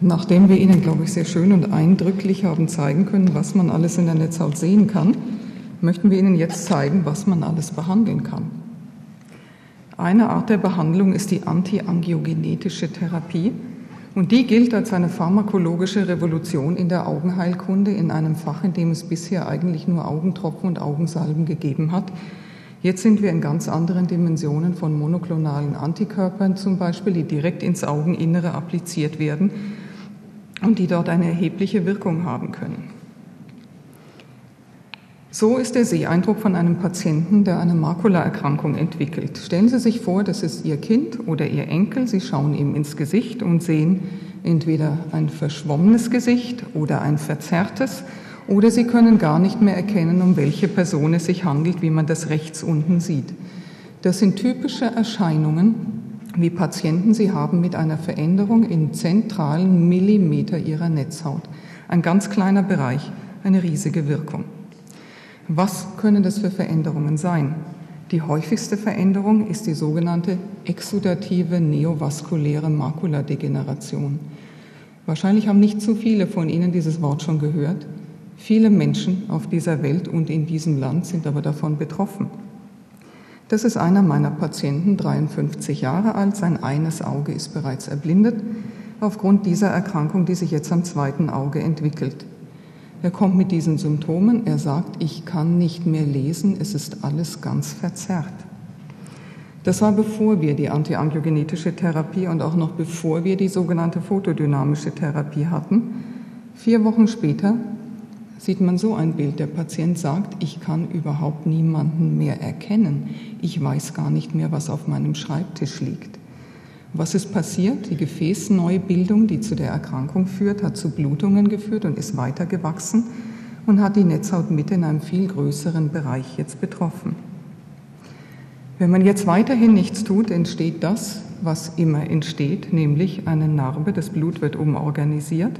Nachdem wir Ihnen, glaube ich, sehr schön und eindrücklich haben zeigen können, was man alles in der Netzhaut sehen kann, möchten wir Ihnen jetzt zeigen, was man alles behandeln kann. Eine Art der Behandlung ist die antiangiogenetische Therapie und die gilt als eine pharmakologische Revolution in der Augenheilkunde in einem Fach, in dem es bisher eigentlich nur Augentropfen und Augensalben gegeben hat. Jetzt sind wir in ganz anderen Dimensionen von monoklonalen Antikörpern zum Beispiel, die direkt ins Augeninnere appliziert werden und die dort eine erhebliche Wirkung haben können. So ist der Seeeindruck von einem Patienten, der eine Makulaerkrankung entwickelt. Stellen Sie sich vor, das ist Ihr Kind oder Ihr Enkel. Sie schauen ihm ins Gesicht und sehen entweder ein verschwommenes Gesicht oder ein verzerrtes, oder Sie können gar nicht mehr erkennen, um welche Person es sich handelt, wie man das rechts unten sieht. Das sind typische Erscheinungen, wie Patienten sie haben mit einer Veränderung im zentralen Millimeter ihrer Netzhaut. Ein ganz kleiner Bereich, eine riesige Wirkung. Was können das für Veränderungen sein? Die häufigste Veränderung ist die sogenannte exudative neovaskuläre Makuladegeneration. Wahrscheinlich haben nicht zu viele von Ihnen dieses Wort schon gehört. Viele Menschen auf dieser Welt und in diesem Land sind aber davon betroffen. Das ist einer meiner Patienten, 53 Jahre alt. Sein eines Auge ist bereits erblindet aufgrund dieser Erkrankung, die sich jetzt am zweiten Auge entwickelt. Er kommt mit diesen Symptomen. Er sagt, ich kann nicht mehr lesen. Es ist alles ganz verzerrt. Das war bevor wir die antiangiogenetische Therapie und auch noch bevor wir die sogenannte photodynamische Therapie hatten. Vier Wochen später sieht man so ein Bild. Der Patient sagt, ich kann überhaupt niemanden mehr erkennen. Ich weiß gar nicht mehr, was auf meinem Schreibtisch liegt. Was ist passiert? Die Gefäßneubildung, die zu der Erkrankung führt, hat zu Blutungen geführt und ist weiter gewachsen und hat die Netzhautmitte in einem viel größeren Bereich jetzt betroffen. Wenn man jetzt weiterhin nichts tut, entsteht das, was immer entsteht, nämlich eine Narbe, das Blut wird umorganisiert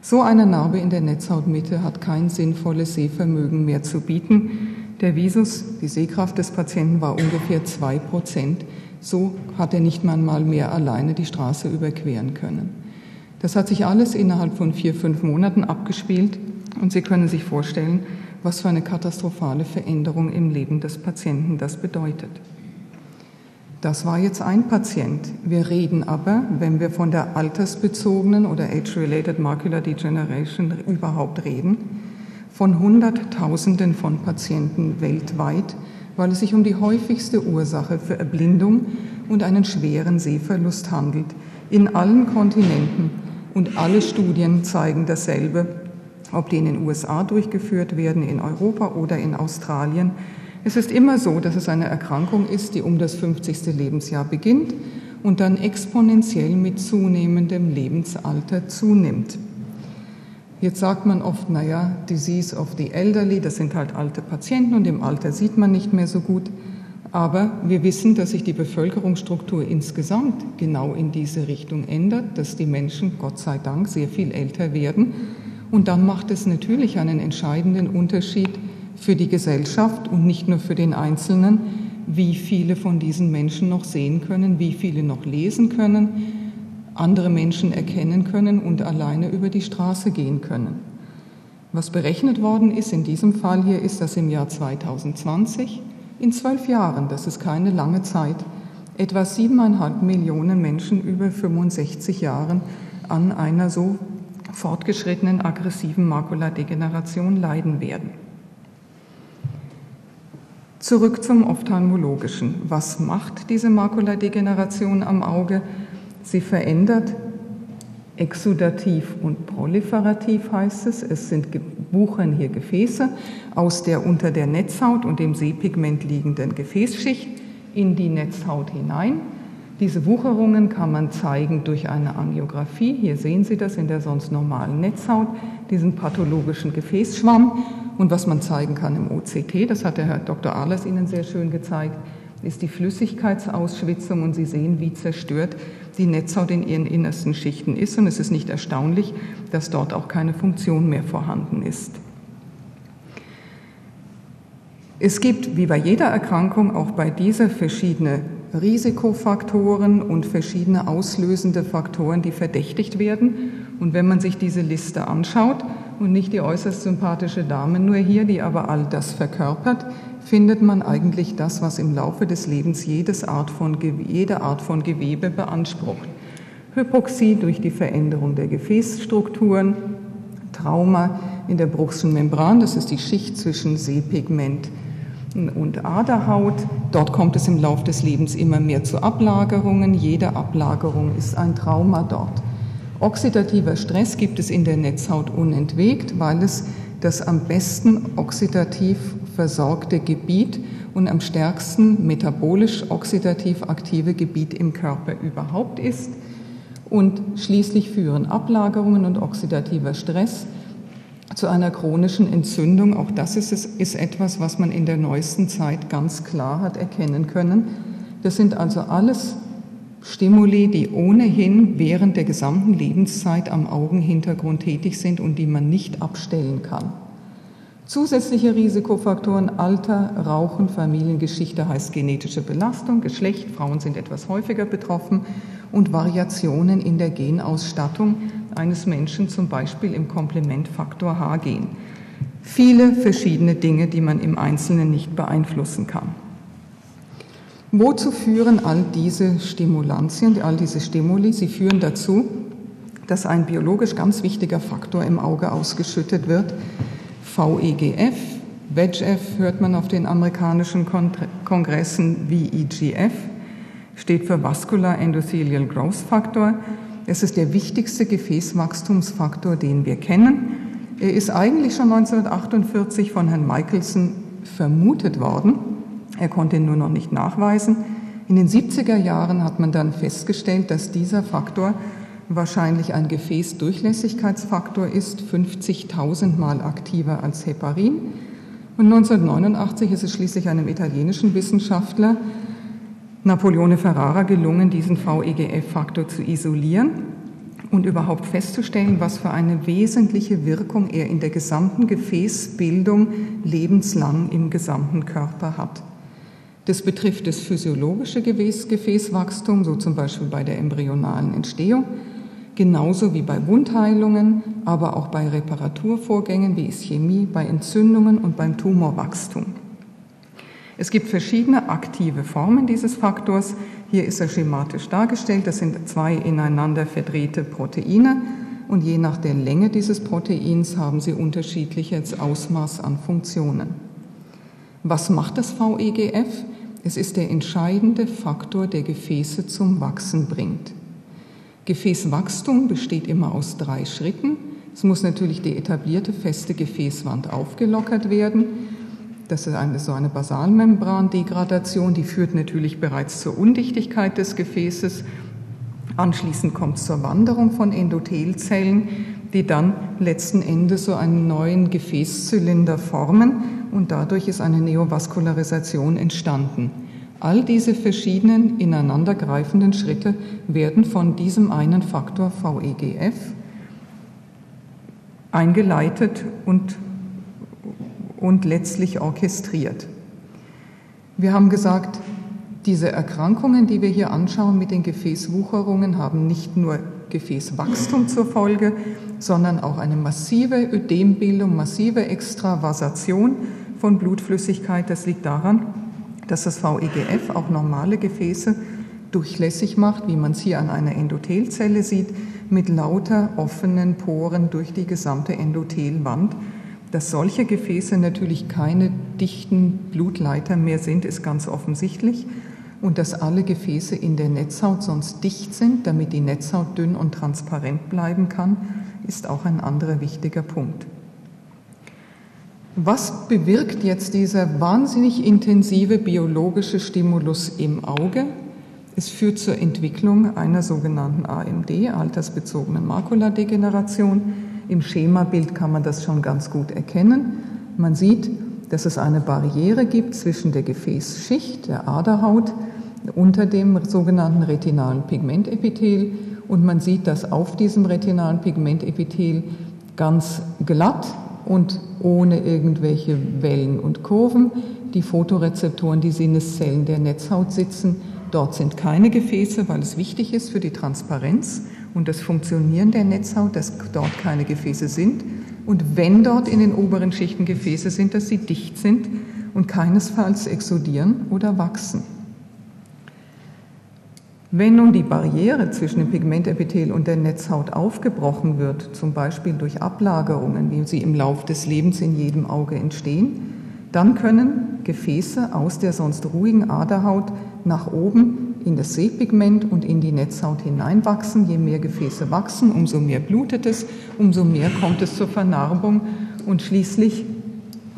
so eine Narbe in der Netzhautmitte hat kein sinnvolles Sehvermögen mehr zu bieten. Der Visus, die Sehkraft des Patienten war ungefähr zwei Prozent. So hat er nicht mal mehr alleine die Straße überqueren können. Das hat sich alles innerhalb von vier, fünf Monaten abgespielt und Sie können sich vorstellen, was für eine katastrophale Veränderung im Leben des Patienten das bedeutet. Das war jetzt ein Patient. Wir reden aber, wenn wir von der altersbezogenen oder age-related macular degeneration überhaupt reden, von Hunderttausenden von Patienten weltweit, weil es sich um die häufigste Ursache für Erblindung und einen schweren Sehverlust handelt, in allen Kontinenten. Und alle Studien zeigen dasselbe, ob die in den USA durchgeführt werden, in Europa oder in Australien. Es ist immer so, dass es eine Erkrankung ist, die um das 50. Lebensjahr beginnt und dann exponentiell mit zunehmendem Lebensalter zunimmt. Jetzt sagt man oft, naja, Disease of the Elderly, das sind halt alte Patienten und im Alter sieht man nicht mehr so gut. Aber wir wissen, dass sich die Bevölkerungsstruktur insgesamt genau in diese Richtung ändert, dass die Menschen, Gott sei Dank, sehr viel älter werden. Und dann macht es natürlich einen entscheidenden Unterschied, für die Gesellschaft und nicht nur für den Einzelnen, wie viele von diesen Menschen noch sehen können, wie viele noch lesen können, andere Menschen erkennen können und alleine über die Straße gehen können. Was berechnet worden ist in diesem Fall hier, ist, dass im Jahr 2020, in zwölf Jahren, das ist keine lange Zeit, etwa siebeneinhalb Millionen Menschen über 65 Jahren an einer so fortgeschrittenen aggressiven Makuladegeneration leiden werden. Zurück zum Ophthalmologischen. Was macht diese Makuladegeneration am Auge? Sie verändert exudativ und proliferativ heißt es. Es sind wuchern hier Gefäße aus der unter der Netzhaut und dem Sehpigment liegenden Gefäßschicht in die Netzhaut hinein. Diese Wucherungen kann man zeigen durch eine Angiografie. Hier sehen Sie das in der sonst normalen Netzhaut, diesen pathologischen Gefäßschwamm. Und was man zeigen kann im OCT, das hat der Herr Dr. Ahlers Ihnen sehr schön gezeigt, ist die Flüssigkeitsausschwitzung und Sie sehen, wie zerstört die Netzhaut in ihren innersten Schichten ist. Und es ist nicht erstaunlich, dass dort auch keine Funktion mehr vorhanden ist. Es gibt, wie bei jeder Erkrankung, auch bei dieser verschiedene Risikofaktoren und verschiedene auslösende Faktoren, die verdächtigt werden. Und wenn man sich diese Liste anschaut und nicht die äußerst sympathische Dame nur hier, die aber all das verkörpert, findet man eigentlich das, was im Laufe des Lebens jedes Art von, jede Art von Gewebe beansprucht. Hypoxie durch die Veränderung der Gefäßstrukturen, Trauma in der Bruchschen Membran, das ist die Schicht zwischen Sehpigment und Aderhaut. Dort kommt es im Laufe des Lebens immer mehr zu Ablagerungen. Jede Ablagerung ist ein Trauma dort. Oxidativer Stress gibt es in der Netzhaut unentwegt, weil es das am besten oxidativ versorgte Gebiet und am stärksten metabolisch oxidativ aktive Gebiet im Körper überhaupt ist. Und schließlich führen Ablagerungen und oxidativer Stress zu einer chronischen Entzündung. Auch das ist, ist etwas, was man in der neuesten Zeit ganz klar hat erkennen können. Das sind also alles Stimuli, die ohnehin während der gesamten Lebenszeit am Augenhintergrund tätig sind und die man nicht abstellen kann. Zusätzliche Risikofaktoren Alter, Rauchen, Familiengeschichte heißt genetische Belastung, Geschlecht, Frauen sind etwas häufiger betroffen und Variationen in der Genausstattung eines Menschen, zum Beispiel im Komplementfaktor H-Gen. Viele verschiedene Dinge, die man im Einzelnen nicht beeinflussen kann. Wozu führen all diese Stimulantien, all diese Stimuli? Sie führen dazu, dass ein biologisch ganz wichtiger Faktor im Auge ausgeschüttet wird, VEGF, VEGF hört man auf den amerikanischen Kongressen, VEGF, steht für Vascular Endothelial Growth Factor. Es ist der wichtigste Gefäßwachstumsfaktor, den wir kennen. Er ist eigentlich schon 1948 von Herrn Michelson vermutet worden. Er konnte ihn nur noch nicht nachweisen. In den 70er Jahren hat man dann festgestellt, dass dieser Faktor wahrscheinlich ein Gefäßdurchlässigkeitsfaktor ist, 50.000 Mal aktiver als Heparin. Und 1989 ist es schließlich einem italienischen Wissenschaftler Napoleone Ferrara gelungen, diesen VEGF-Faktor zu isolieren und überhaupt festzustellen, was für eine wesentliche Wirkung er in der gesamten Gefäßbildung lebenslang im gesamten Körper hat. Das betrifft das physiologische Gefäßwachstum, so zum Beispiel bei der embryonalen Entstehung, genauso wie bei Wundheilungen, aber auch bei Reparaturvorgängen wie Ischämie, bei Entzündungen und beim Tumorwachstum. Es gibt verschiedene aktive Formen dieses Faktors. Hier ist er schematisch dargestellt. Das sind zwei ineinander verdrehte Proteine und je nach der Länge dieses Proteins haben sie unterschiedliches Ausmaß an Funktionen. Was macht das VEGF? Es ist der entscheidende Faktor, der Gefäße zum Wachsen bringt. Gefäßwachstum besteht immer aus drei Schritten. Es muss natürlich die etablierte feste Gefäßwand aufgelockert werden. Das ist eine, so eine Basalmembrandegradation, die führt natürlich bereits zur Undichtigkeit des Gefäßes. Anschließend kommt es zur Wanderung von Endothelzellen, die dann letzten Endes so einen neuen Gefäßzylinder formen und dadurch ist eine Neovaskularisation entstanden. All diese verschiedenen ineinandergreifenden Schritte werden von diesem einen Faktor VEGF eingeleitet und und letztlich orchestriert. Wir haben gesagt, diese Erkrankungen, die wir hier anschauen mit den Gefäßwucherungen, haben nicht nur Gefäßwachstum zur Folge, sondern auch eine massive Ödembildung, massive Extravasation von Blutflüssigkeit. Das liegt daran, dass das VEGF auch normale Gefäße durchlässig macht, wie man es hier an einer Endothelzelle sieht, mit lauter offenen Poren durch die gesamte Endothelwand. Dass solche Gefäße natürlich keine dichten Blutleiter mehr sind, ist ganz offensichtlich. Und dass alle Gefäße in der Netzhaut sonst dicht sind, damit die Netzhaut dünn und transparent bleiben kann, ist auch ein anderer wichtiger Punkt. Was bewirkt jetzt dieser wahnsinnig intensive biologische Stimulus im Auge? Es führt zur Entwicklung einer sogenannten AMD, altersbezogenen Makuladegeneration im Schemabild kann man das schon ganz gut erkennen. Man sieht, dass es eine Barriere gibt zwischen der Gefäßschicht, der Aderhaut, unter dem sogenannten retinalen Pigmentepithel und man sieht, dass auf diesem retinalen Pigmentepithel ganz glatt und ohne irgendwelche Wellen und Kurven die Photorezeptoren, die Sinneszellen der Netzhaut sitzen, Dort sind keine Gefäße, weil es wichtig ist für die Transparenz und das Funktionieren der Netzhaut, dass dort keine Gefäße sind. Und wenn dort in den oberen Schichten Gefäße sind, dass sie dicht sind und keinesfalls exodieren oder wachsen. Wenn nun die Barriere zwischen dem Pigmentepithel und der Netzhaut aufgebrochen wird, zum Beispiel durch Ablagerungen, wie sie im Lauf des Lebens in jedem Auge entstehen, dann können Gefäße aus der sonst ruhigen Aderhaut nach oben in das Sehpigment und in die Netzhaut hineinwachsen. Je mehr Gefäße wachsen, umso mehr blutet es, umso mehr kommt es zur Vernarbung und schließlich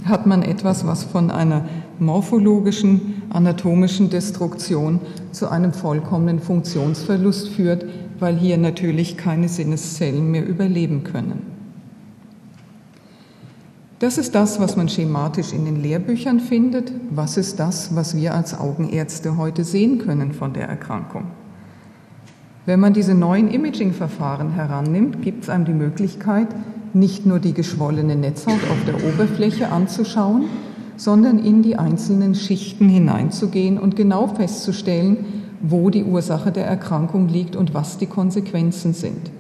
hat man etwas, was von einer morphologischen, anatomischen Destruktion zu einem vollkommenen Funktionsverlust führt, weil hier natürlich keine Sinneszellen mehr überleben können. Das ist das, was man schematisch in den Lehrbüchern findet. Was ist das, was wir als Augenärzte heute sehen können von der Erkrankung? Wenn man diese neuen Imaging-Verfahren herannimmt, gibt es einem die Möglichkeit, nicht nur die geschwollene Netzhaut auf der Oberfläche anzuschauen, sondern in die einzelnen Schichten hineinzugehen und genau festzustellen, wo die Ursache der Erkrankung liegt und was die Konsequenzen sind.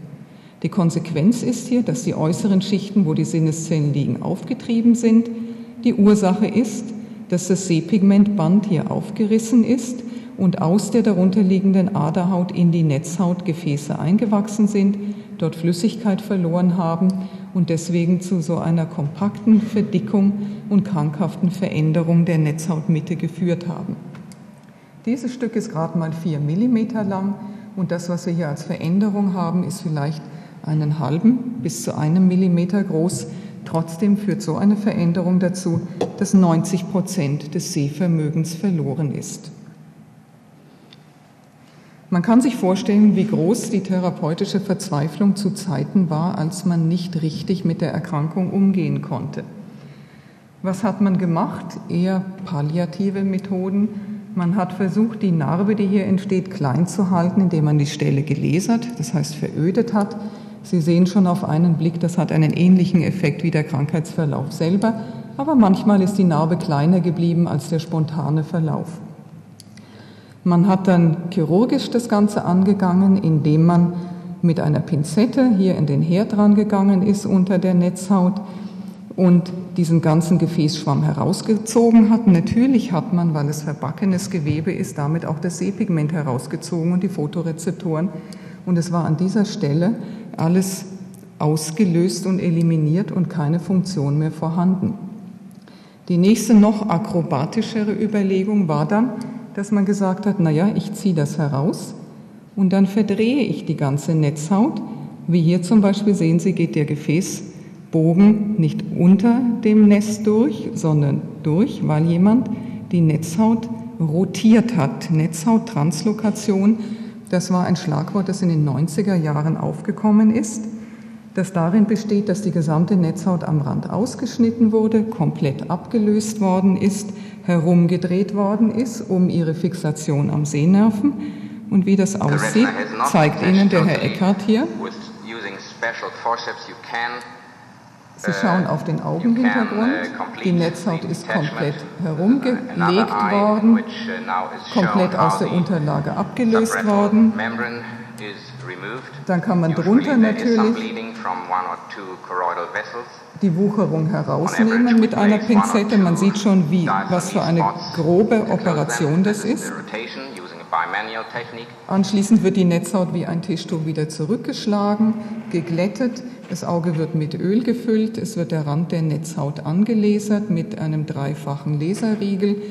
Die Konsequenz ist hier, dass die äußeren Schichten, wo die Sinneszellen liegen, aufgetrieben sind. Die Ursache ist, dass das Sehpigmentband hier aufgerissen ist und aus der darunterliegenden Aderhaut in die Netzhautgefäße eingewachsen sind, dort Flüssigkeit verloren haben und deswegen zu so einer kompakten Verdickung und krankhaften Veränderung der Netzhautmitte geführt haben. Dieses Stück ist gerade mal vier Millimeter lang und das, was wir hier als Veränderung haben, ist vielleicht einen halben bis zu einem Millimeter groß. Trotzdem führt so eine Veränderung dazu, dass 90 Prozent des Sehvermögens verloren ist. Man kann sich vorstellen, wie groß die therapeutische Verzweiflung zu Zeiten war, als man nicht richtig mit der Erkrankung umgehen konnte. Was hat man gemacht? Eher palliative Methoden. Man hat versucht, die Narbe, die hier entsteht, klein zu halten, indem man die Stelle gelasert, das heißt verödet hat. Sie sehen schon auf einen Blick, das hat einen ähnlichen Effekt wie der Krankheitsverlauf selber, aber manchmal ist die Narbe kleiner geblieben als der spontane Verlauf. Man hat dann chirurgisch das Ganze angegangen, indem man mit einer Pinzette hier in den Herd rangegangen ist unter der Netzhaut und diesen ganzen Gefäßschwamm herausgezogen hat. Natürlich hat man, weil es verbackenes Gewebe ist, damit auch das Sehpigment herausgezogen und die Fotorezeptoren. Und es war an dieser Stelle alles ausgelöst und eliminiert und keine Funktion mehr vorhanden. Die nächste noch akrobatischere Überlegung war dann, dass man gesagt hat, naja, ich ziehe das heraus und dann verdrehe ich die ganze Netzhaut. Wie hier zum Beispiel sehen Sie, geht der Gefäßbogen nicht unter dem Nest durch, sondern durch, weil jemand die Netzhaut rotiert hat. Netzhauttranslokation das war ein Schlagwort, das in den 90er Jahren aufgekommen ist, das darin besteht, dass die gesamte Netzhaut am Rand ausgeschnitten wurde, komplett abgelöst worden ist, herumgedreht worden ist, um ihre Fixation am Sehnerven. Und wie das aussieht, zeigt Ihnen der Herr Eckhardt hier. Sie schauen auf den Augenhintergrund. Die Netzhaut ist komplett herumgelegt worden, uh, komplett aus der Unterlage abgelöst worden. Dann kann man drunter natürlich die Wucherung herausnehmen mit einer Pinzette. Man sieht schon, wie, was für eine grobe Operation das ist. Anschließend wird die Netzhaut wie ein Tischtuch wieder zurückgeschlagen, geglättet. Das Auge wird mit Öl gefüllt. Es wird der Rand der Netzhaut angelasert mit einem dreifachen Laserriegel.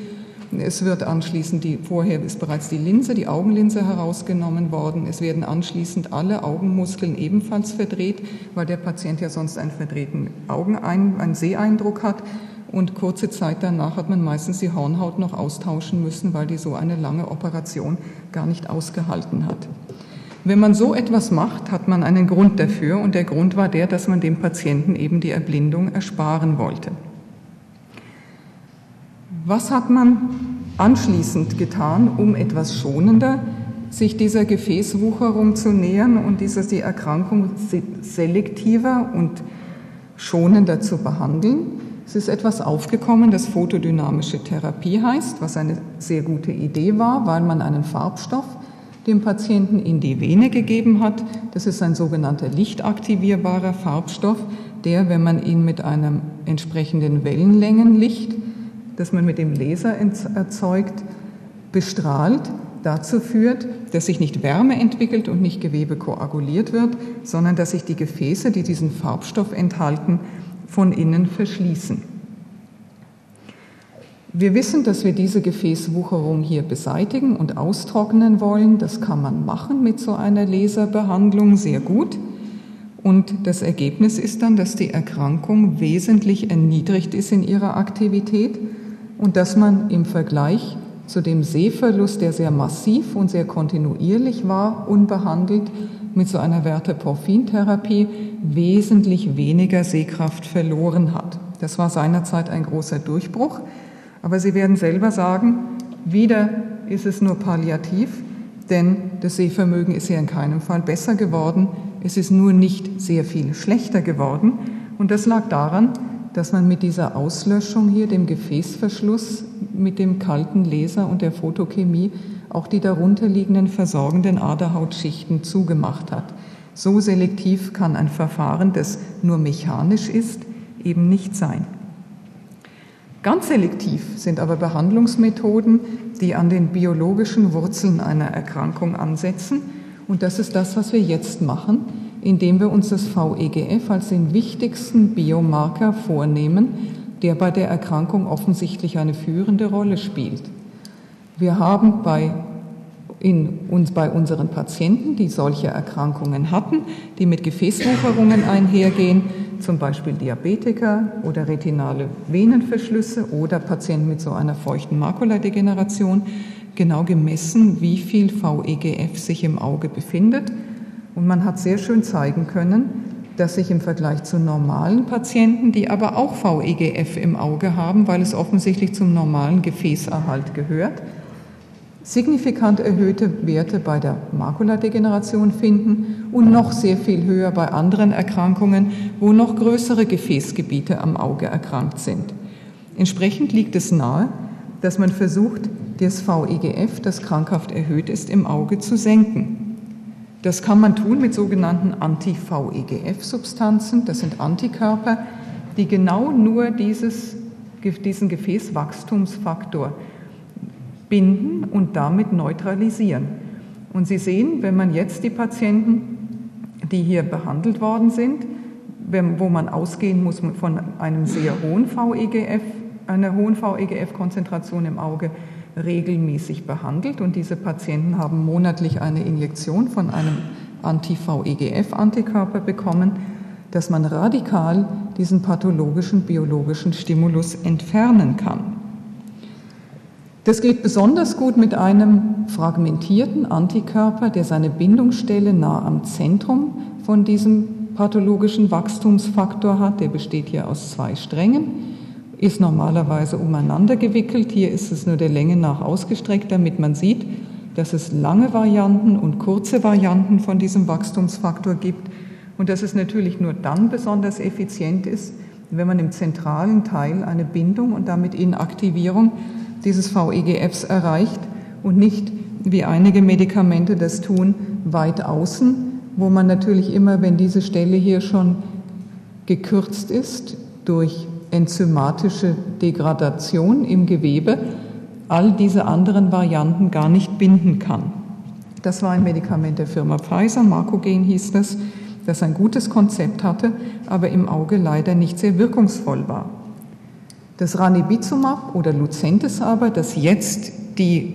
Es wird anschließend die, vorher ist bereits die Linse, die Augenlinse herausgenommen worden. Es werden anschließend alle Augenmuskeln ebenfalls verdreht, weil der Patient ja sonst einen verdrehten Augenein, einen Seheindruck hat. Und kurze Zeit danach hat man meistens die Hornhaut noch austauschen müssen, weil die so eine lange Operation gar nicht ausgehalten hat. Wenn man so etwas macht, hat man einen Grund dafür und der Grund war der, dass man dem Patienten eben die Erblindung ersparen wollte. Was hat man anschließend getan, um etwas schonender sich dieser Gefäßwucherung zu nähern und diese, die Erkrankung selektiver und schonender zu behandeln? Es ist etwas aufgekommen, das photodynamische Therapie heißt, was eine sehr gute Idee war, weil man einen Farbstoff dem Patienten in die Vene gegeben hat. Das ist ein sogenannter lichtaktivierbarer Farbstoff, der, wenn man ihn mit einem entsprechenden Wellenlängenlicht, das man mit dem Laser erzeugt, bestrahlt, dazu führt, dass sich nicht Wärme entwickelt und nicht Gewebe koaguliert wird, sondern dass sich die Gefäße, die diesen Farbstoff enthalten, von innen verschließen. Wir wissen, dass wir diese Gefäßwucherung hier beseitigen und austrocknen wollen. Das kann man machen mit so einer Laserbehandlung sehr gut. Und das Ergebnis ist dann, dass die Erkrankung wesentlich erniedrigt ist in ihrer Aktivität und dass man im Vergleich zu dem Sehverlust, der sehr massiv und sehr kontinuierlich war, unbehandelt, mit so einer Werteporphintherapie wesentlich weniger Sehkraft verloren hat. Das war seinerzeit ein großer Durchbruch. Aber Sie werden selber sagen, wieder ist es nur palliativ, denn das Sehvermögen ist ja in keinem Fall besser geworden. Es ist nur nicht sehr viel schlechter geworden. Und das lag daran, dass man mit dieser Auslöschung hier, dem Gefäßverschluss, mit dem kalten Laser und der Photochemie auch die darunterliegenden versorgenden Aderhautschichten zugemacht hat. So selektiv kann ein Verfahren, das nur mechanisch ist, eben nicht sein. Ganz selektiv sind aber Behandlungsmethoden, die an den biologischen Wurzeln einer Erkrankung ansetzen. Und das ist das, was wir jetzt machen, indem wir uns das VEGF als den wichtigsten Biomarker vornehmen, der bei der Erkrankung offensichtlich eine führende Rolle spielt. Wir haben bei, in, uns, bei unseren Patienten, die solche Erkrankungen hatten, die mit Gefäßwucherungen einhergehen, zum Beispiel Diabetiker oder retinale Venenverschlüsse oder Patienten mit so einer feuchten Makuladegeneration, genau gemessen, wie viel VEGF sich im Auge befindet. Und man hat sehr schön zeigen können, dass sich im Vergleich zu normalen Patienten, die aber auch VEGF im Auge haben, weil es offensichtlich zum normalen Gefäßerhalt gehört, signifikant erhöhte Werte bei der Makuladegeneration finden und noch sehr viel höher bei anderen Erkrankungen, wo noch größere Gefäßgebiete am Auge erkrankt sind. Entsprechend liegt es nahe, dass man versucht, das VEGF, das krankhaft erhöht ist, im Auge zu senken. Das kann man tun mit sogenannten Anti-VEGF-Substanzen. Das sind Antikörper, die genau nur dieses, diesen Gefäßwachstumsfaktor binden und damit neutralisieren. Und Sie sehen, wenn man jetzt die Patienten, die hier behandelt worden sind, wo man ausgehen muss von einem sehr hohen VEGF, einer hohen VEGF-Konzentration im Auge, regelmäßig behandelt und diese Patienten haben monatlich eine Injektion von einem Anti-VEGF-Antikörper bekommen, dass man radikal diesen pathologischen biologischen Stimulus entfernen kann. Das geht besonders gut mit einem fragmentierten Antikörper, der seine Bindungsstelle nah am Zentrum von diesem pathologischen Wachstumsfaktor hat. Der besteht hier aus zwei Strängen ist normalerweise umeinander gewickelt. Hier ist es nur der Länge nach ausgestreckt, damit man sieht, dass es lange Varianten und kurze Varianten von diesem Wachstumsfaktor gibt und dass es natürlich nur dann besonders effizient ist, wenn man im zentralen Teil eine Bindung und damit Inaktivierung dieses VEGFs erreicht und nicht, wie einige Medikamente das tun, weit außen, wo man natürlich immer, wenn diese Stelle hier schon gekürzt ist durch enzymatische Degradation im Gewebe all diese anderen Varianten gar nicht binden kann. Das war ein Medikament der Firma Pfizer, Marcogen hieß das, das ein gutes Konzept hatte, aber im Auge leider nicht sehr wirkungsvoll war. Das Ranibizumab oder Lucentis aber, das jetzt die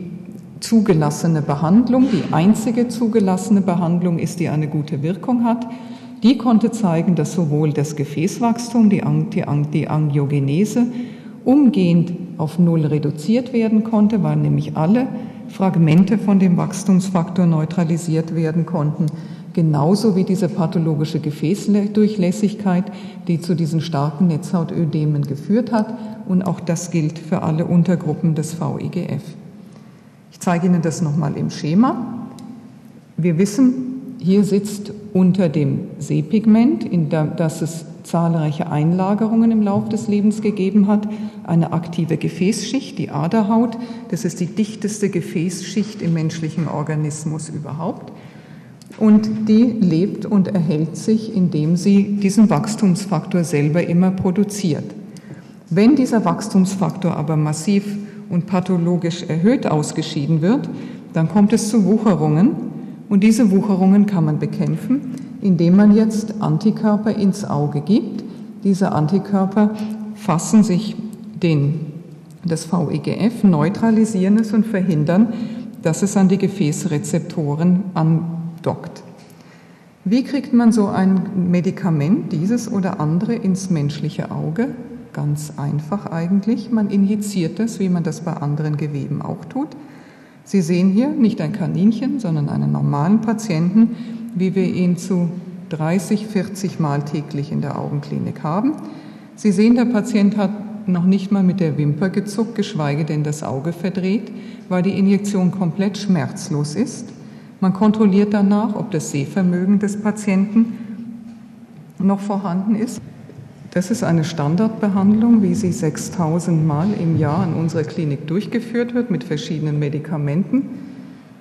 zugelassene Behandlung, die einzige zugelassene Behandlung ist, die eine gute Wirkung hat, die konnte zeigen, dass sowohl das Gefäßwachstum, die, die Angiogenese umgehend auf Null reduziert werden konnte, weil nämlich alle Fragmente von dem Wachstumsfaktor neutralisiert werden konnten, genauso wie diese pathologische Gefäßdurchlässigkeit, die zu diesen starken Netzhautödemen geführt hat. Und auch das gilt für alle Untergruppen des VEGF. Ich zeige Ihnen das nochmal im Schema. Wir wissen, hier sitzt unter dem Sehpigment, in das es zahlreiche Einlagerungen im Laufe des Lebens gegeben hat, eine aktive Gefäßschicht, die Aderhaut. Das ist die dichteste Gefäßschicht im menschlichen Organismus überhaupt. Und die lebt und erhält sich, indem sie diesen Wachstumsfaktor selber immer produziert. Wenn dieser Wachstumsfaktor aber massiv und pathologisch erhöht ausgeschieden wird, dann kommt es zu Wucherungen. Und diese Wucherungen kann man bekämpfen, indem man jetzt Antikörper ins Auge gibt. Diese Antikörper fassen sich den, das VEGF, neutralisieren es und verhindern, dass es an die Gefäßrezeptoren andockt. Wie kriegt man so ein Medikament, dieses oder andere, ins menschliche Auge? Ganz einfach eigentlich. Man injiziert das, wie man das bei anderen Geweben auch tut. Sie sehen hier nicht ein Kaninchen, sondern einen normalen Patienten, wie wir ihn zu 30, 40 Mal täglich in der Augenklinik haben. Sie sehen, der Patient hat noch nicht mal mit der Wimper gezuckt, geschweige denn das Auge verdreht, weil die Injektion komplett schmerzlos ist. Man kontrolliert danach, ob das Sehvermögen des Patienten noch vorhanden ist. Das ist eine Standardbehandlung, wie sie 6000 Mal im Jahr in unserer Klinik durchgeführt wird mit verschiedenen Medikamenten.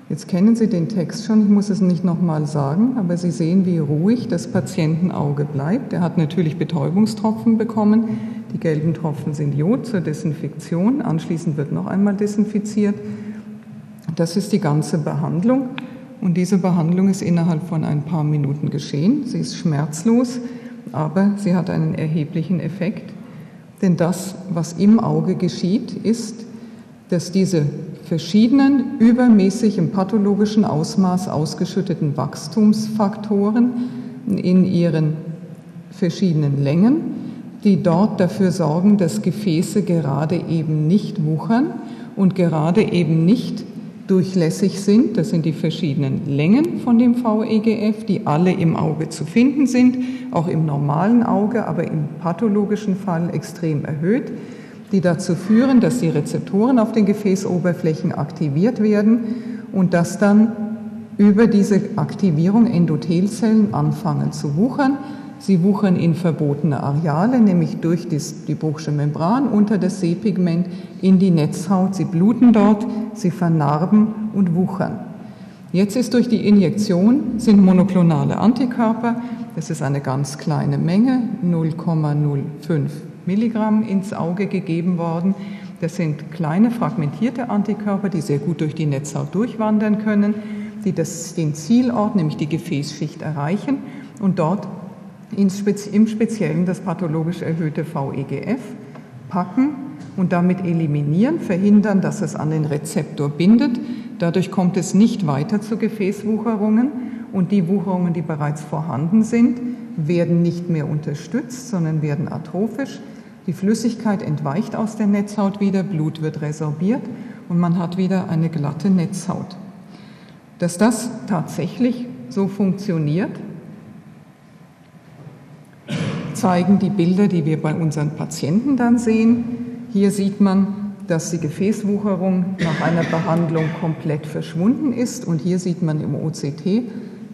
Jetzt kennen Sie den Text schon, ich muss es nicht nochmal sagen, aber Sie sehen, wie ruhig das Patientenauge bleibt. Er hat natürlich Betäubungstropfen bekommen. Die gelben Tropfen sind Jod zur Desinfektion. Anschließend wird noch einmal desinfiziert. Das ist die ganze Behandlung. Und diese Behandlung ist innerhalb von ein paar Minuten geschehen. Sie ist schmerzlos aber sie hat einen erheblichen Effekt. Denn das, was im Auge geschieht, ist, dass diese verschiedenen übermäßig im pathologischen Ausmaß ausgeschütteten Wachstumsfaktoren in ihren verschiedenen Längen, die dort dafür sorgen, dass Gefäße gerade eben nicht wuchern und gerade eben nicht durchlässig sind. Das sind die verschiedenen Längen von dem VEGF, die alle im Auge zu finden sind, auch im normalen Auge, aber im pathologischen Fall extrem erhöht, die dazu führen, dass die Rezeptoren auf den Gefäßoberflächen aktiviert werden und dass dann über diese Aktivierung Endothelzellen anfangen zu wuchern Sie wuchern in verbotene Areale, nämlich durch die Bruchsche Membran unter das Sehpigment in die Netzhaut. Sie bluten dort, sie vernarben und wuchern. Jetzt ist durch die Injektion sind monoklonale Antikörper, das ist eine ganz kleine Menge, 0,05 Milligramm ins Auge gegeben worden. Das sind kleine fragmentierte Antikörper, die sehr gut durch die Netzhaut durchwandern können, die das, den Zielort, nämlich die Gefäßschicht, erreichen und dort im Speziellen das pathologisch erhöhte VEGF packen und damit eliminieren, verhindern, dass es an den Rezeptor bindet. Dadurch kommt es nicht weiter zu Gefäßwucherungen und die Wucherungen, die bereits vorhanden sind, werden nicht mehr unterstützt, sondern werden atrophisch. Die Flüssigkeit entweicht aus der Netzhaut wieder, Blut wird resorbiert und man hat wieder eine glatte Netzhaut. Dass das tatsächlich so funktioniert, zeigen die Bilder, die wir bei unseren Patienten dann sehen. Hier sieht man, dass die Gefäßwucherung nach einer Behandlung komplett verschwunden ist. Und hier sieht man im OCT,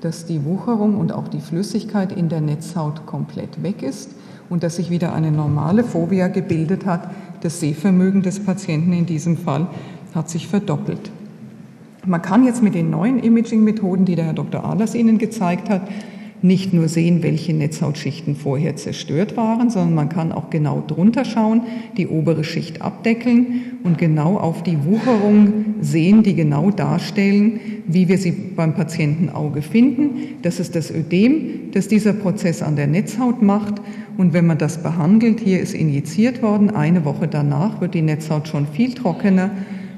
dass die Wucherung und auch die Flüssigkeit in der Netzhaut komplett weg ist und dass sich wieder eine normale Fobia gebildet hat. Das Sehvermögen des Patienten in diesem Fall hat sich verdoppelt. Man kann jetzt mit den neuen Imaging-Methoden, die der Herr Dr. Ahlers Ihnen gezeigt hat, nicht nur sehen, welche Netzhautschichten vorher zerstört waren, sondern man kann auch genau drunter schauen, die obere Schicht abdeckeln und genau auf die Wucherung sehen, die genau darstellen, wie wir sie beim Patientenauge finden. Das ist das Ödem, das dieser Prozess an der Netzhaut macht. Und wenn man das behandelt, hier ist injiziert worden, eine Woche danach wird die Netzhaut schon viel trockener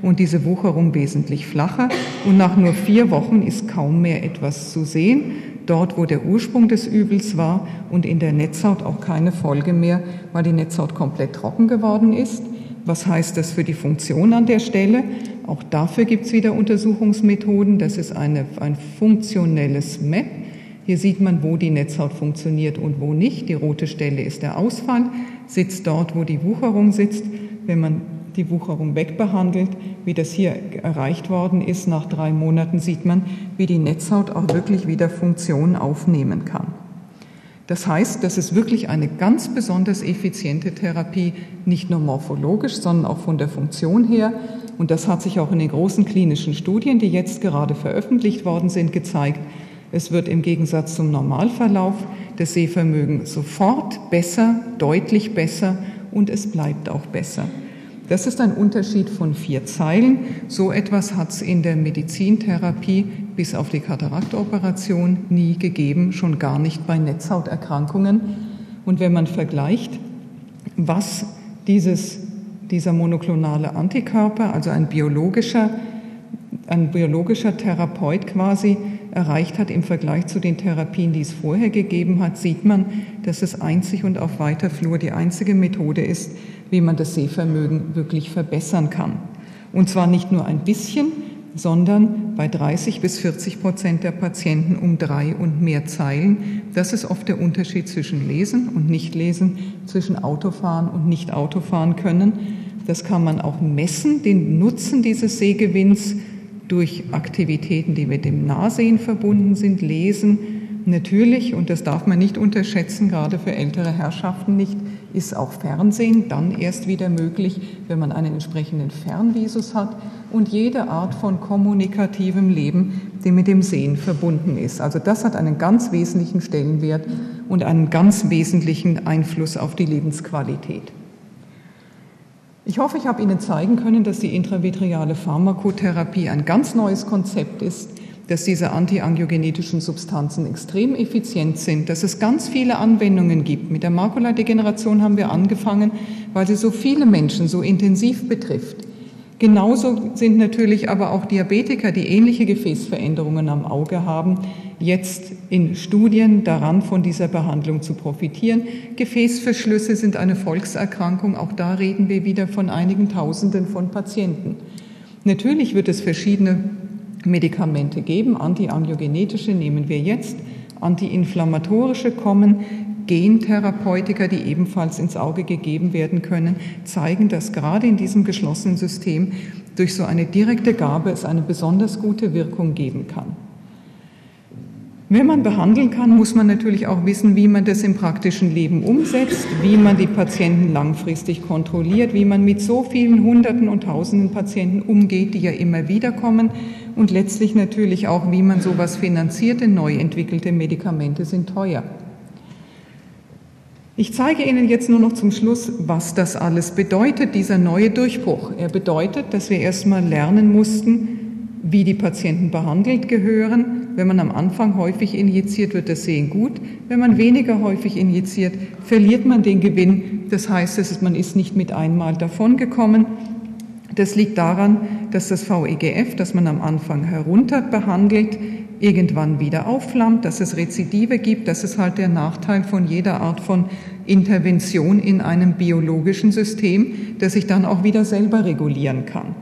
und diese Wucherung wesentlich flacher. Und nach nur vier Wochen ist kaum mehr etwas zu sehen dort, wo der Ursprung des Übels war und in der Netzhaut auch keine Folge mehr, weil die Netzhaut komplett trocken geworden ist. Was heißt das für die Funktion an der Stelle? Auch dafür gibt es wieder Untersuchungsmethoden. Das ist eine, ein funktionelles MAP. Hier sieht man, wo die Netzhaut funktioniert und wo nicht. Die rote Stelle ist der Ausfall, sitzt dort, wo die Wucherung sitzt. Wenn man die Wucherung wegbehandelt. Wie das hier erreicht worden ist, nach drei Monaten sieht man, wie die Netzhaut auch wirklich wieder Funktion aufnehmen kann. Das heißt, das ist wirklich eine ganz besonders effiziente Therapie, nicht nur morphologisch, sondern auch von der Funktion her. Und das hat sich auch in den großen klinischen Studien, die jetzt gerade veröffentlicht worden sind, gezeigt. Es wird im Gegensatz zum Normalverlauf das Sehvermögen sofort besser, deutlich besser und es bleibt auch besser. Das ist ein Unterschied von vier Zeilen. So etwas hat es in der Medizintherapie bis auf die Kataraktoperation nie gegeben, schon gar nicht bei Netzhauterkrankungen. Und wenn man vergleicht, was dieses, dieser monoklonale Antikörper, also ein biologischer, ein biologischer Therapeut quasi, erreicht hat im Vergleich zu den Therapien, die es vorher gegeben hat, sieht man, dass es einzig und auf weiter Flur die einzige Methode ist, wie man das Sehvermögen wirklich verbessern kann. Und zwar nicht nur ein bisschen, sondern bei 30 bis 40 Prozent der Patienten um drei und mehr Zeilen. Das ist oft der Unterschied zwischen Lesen und Nichtlesen, zwischen Autofahren und Nicht-Autofahren können. Das kann man auch messen, den Nutzen dieses Sehgewinns durch Aktivitäten, die mit dem Nahsehen verbunden sind, Lesen. Natürlich, und das darf man nicht unterschätzen, gerade für ältere Herrschaften nicht, ist auch Fernsehen dann erst wieder möglich, wenn man einen entsprechenden Fernvisus hat und jede Art von kommunikativem Leben, die mit dem Sehen verbunden ist. Also das hat einen ganz wesentlichen Stellenwert und einen ganz wesentlichen Einfluss auf die Lebensqualität. Ich hoffe, ich habe Ihnen zeigen können, dass die intravitreale Pharmakotherapie ein ganz neues Konzept ist, dass diese antiangiogenetischen Substanzen extrem effizient sind, dass es ganz viele Anwendungen gibt. Mit der Makuladegeneration haben wir angefangen, weil sie so viele Menschen so intensiv betrifft. Genauso sind natürlich aber auch Diabetiker, die ähnliche Gefäßveränderungen am Auge haben, jetzt in Studien daran, von dieser Behandlung zu profitieren. Gefäßverschlüsse sind eine Volkserkrankung. Auch da reden wir wieder von einigen Tausenden von Patienten. Natürlich wird es verschiedene Medikamente geben. Antiangiogenetische nehmen wir jetzt. Antiinflammatorische kommen. Gentherapeutika, die ebenfalls ins Auge gegeben werden können, zeigen, dass gerade in diesem geschlossenen System durch so eine direkte Gabe es eine besonders gute Wirkung geben kann. Wenn man behandeln kann, muss man natürlich auch wissen, wie man das im praktischen Leben umsetzt, wie man die Patienten langfristig kontrolliert, wie man mit so vielen Hunderten und Tausenden Patienten umgeht, die ja immer wieder kommen und letztlich natürlich auch, wie man sowas finanziert, denn neu entwickelte Medikamente sind teuer. Ich zeige Ihnen jetzt nur noch zum Schluss, was das alles bedeutet, dieser neue Durchbruch. Er bedeutet, dass wir erstmal lernen mussten, wie die Patienten behandelt gehören. Wenn man am Anfang häufig injiziert, wird das Sehen gut. Wenn man weniger häufig injiziert, verliert man den Gewinn. Das heißt, man ist nicht mit einmal davongekommen. Das liegt daran, dass das VEGF, das man am Anfang herunter behandelt, irgendwann wieder aufflammt, dass es Rezidive gibt. Das ist halt der Nachteil von jeder Art von Intervention in einem biologischen System, das sich dann auch wieder selber regulieren kann.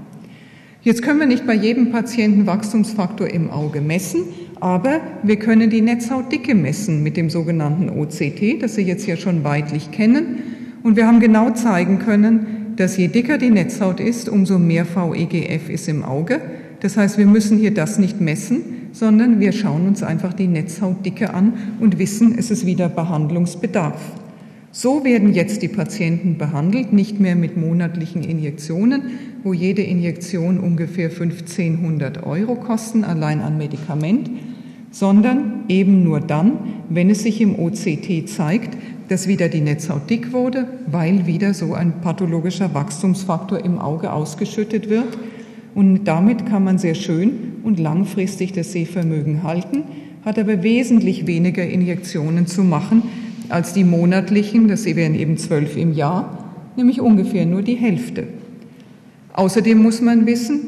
Jetzt können wir nicht bei jedem Patienten Wachstumsfaktor im Auge messen, aber wir können die Netzhautdicke messen mit dem sogenannten OCT, das Sie jetzt ja schon weitlich kennen. Und wir haben genau zeigen können, dass je dicker die Netzhaut ist, umso mehr VEGF ist im Auge. Das heißt, wir müssen hier das nicht messen, sondern wir schauen uns einfach die Netzhautdicke an und wissen, es ist wieder Behandlungsbedarf. So werden jetzt die Patienten behandelt, nicht mehr mit monatlichen Injektionen, wo jede Injektion ungefähr 1500 Euro kosten, allein an Medikament, sondern eben nur dann, wenn es sich im OCT zeigt, dass wieder die Netzhaut dick wurde, weil wieder so ein pathologischer Wachstumsfaktor im Auge ausgeschüttet wird. Und damit kann man sehr schön und langfristig das Sehvermögen halten, hat aber wesentlich weniger Injektionen zu machen als die monatlichen, das wären eben zwölf im Jahr, nämlich ungefähr nur die Hälfte. Außerdem muss man wissen,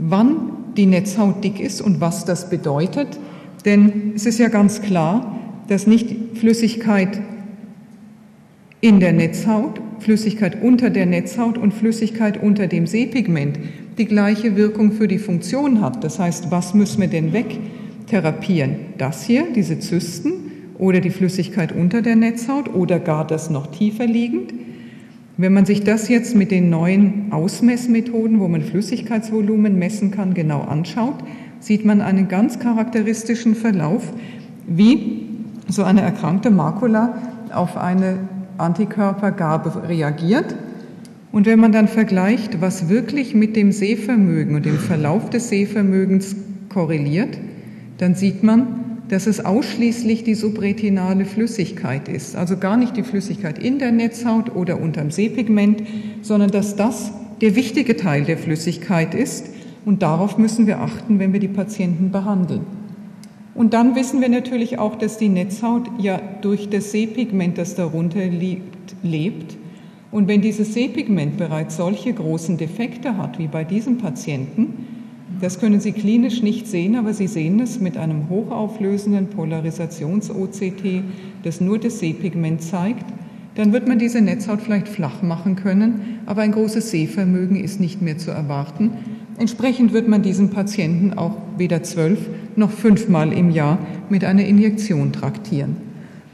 wann die Netzhaut dick ist und was das bedeutet, denn es ist ja ganz klar, dass nicht Flüssigkeit in der Netzhaut, Flüssigkeit unter der Netzhaut und Flüssigkeit unter dem Sehpigment die gleiche Wirkung für die Funktion hat. Das heißt, was müssen wir denn wegtherapieren? Das hier, diese Zysten oder die Flüssigkeit unter der Netzhaut oder gar das noch tiefer liegend? Wenn man sich das jetzt mit den neuen Ausmessmethoden, wo man Flüssigkeitsvolumen messen kann, genau anschaut, sieht man einen ganz charakteristischen Verlauf, wie so eine erkrankte Makula auf eine Antikörpergabe reagiert. Und wenn man dann vergleicht, was wirklich mit dem Sehvermögen und dem Verlauf des Sehvermögens korreliert, dann sieht man, dass es ausschließlich die subretinale Flüssigkeit ist, also gar nicht die Flüssigkeit in der Netzhaut oder unterm Sehpigment, sondern dass das der wichtige Teil der Flüssigkeit ist und darauf müssen wir achten, wenn wir die Patienten behandeln. Und dann wissen wir natürlich auch, dass die Netzhaut ja durch das Sehpigment, das darunter liegt, lebt. Und wenn dieses Sehpigment bereits solche großen Defekte hat wie bei diesem Patienten, das können Sie klinisch nicht sehen, aber Sie sehen es mit einem hochauflösenden Polarisations-OCT, das nur das Sehpigment zeigt. Dann wird man diese Netzhaut vielleicht flach machen können, aber ein großes Sehvermögen ist nicht mehr zu erwarten. Entsprechend wird man diesen Patienten auch weder zwölf noch fünfmal im Jahr mit einer Injektion traktieren.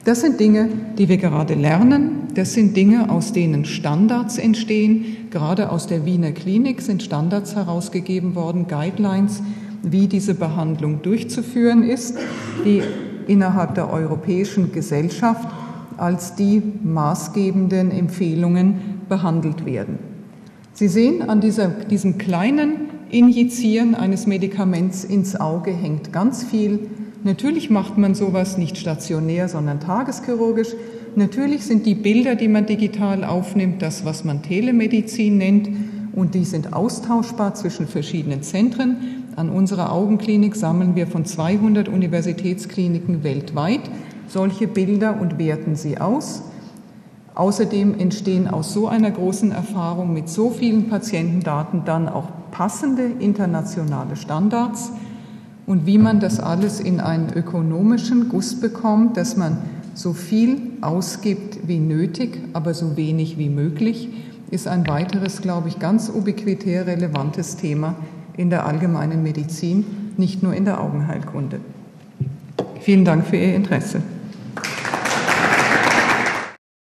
Das sind Dinge, die wir gerade lernen. Das sind Dinge, aus denen Standards entstehen. Gerade aus der Wiener Klinik sind Standards herausgegeben worden, Guidelines, wie diese Behandlung durchzuführen ist, die innerhalb der Europäischen Gesellschaft als die maßgebenden Empfehlungen behandelt werden. Sie sehen, an dieser, diesem kleinen Injizieren eines Medikaments ins Auge hängt ganz viel Natürlich macht man sowas nicht stationär, sondern tageschirurgisch. Natürlich sind die Bilder, die man digital aufnimmt, das, was man Telemedizin nennt, und die sind austauschbar zwischen verschiedenen Zentren. An unserer Augenklinik sammeln wir von 200 Universitätskliniken weltweit solche Bilder und werten sie aus. Außerdem entstehen aus so einer großen Erfahrung mit so vielen Patientendaten dann auch passende internationale Standards und wie man das alles in einen ökonomischen Guss bekommt, dass man so viel ausgibt wie nötig, aber so wenig wie möglich, ist ein weiteres, glaube ich, ganz ubiquitär relevantes Thema in der allgemeinen Medizin, nicht nur in der Augenheilkunde. Vielen Dank für Ihr Interesse.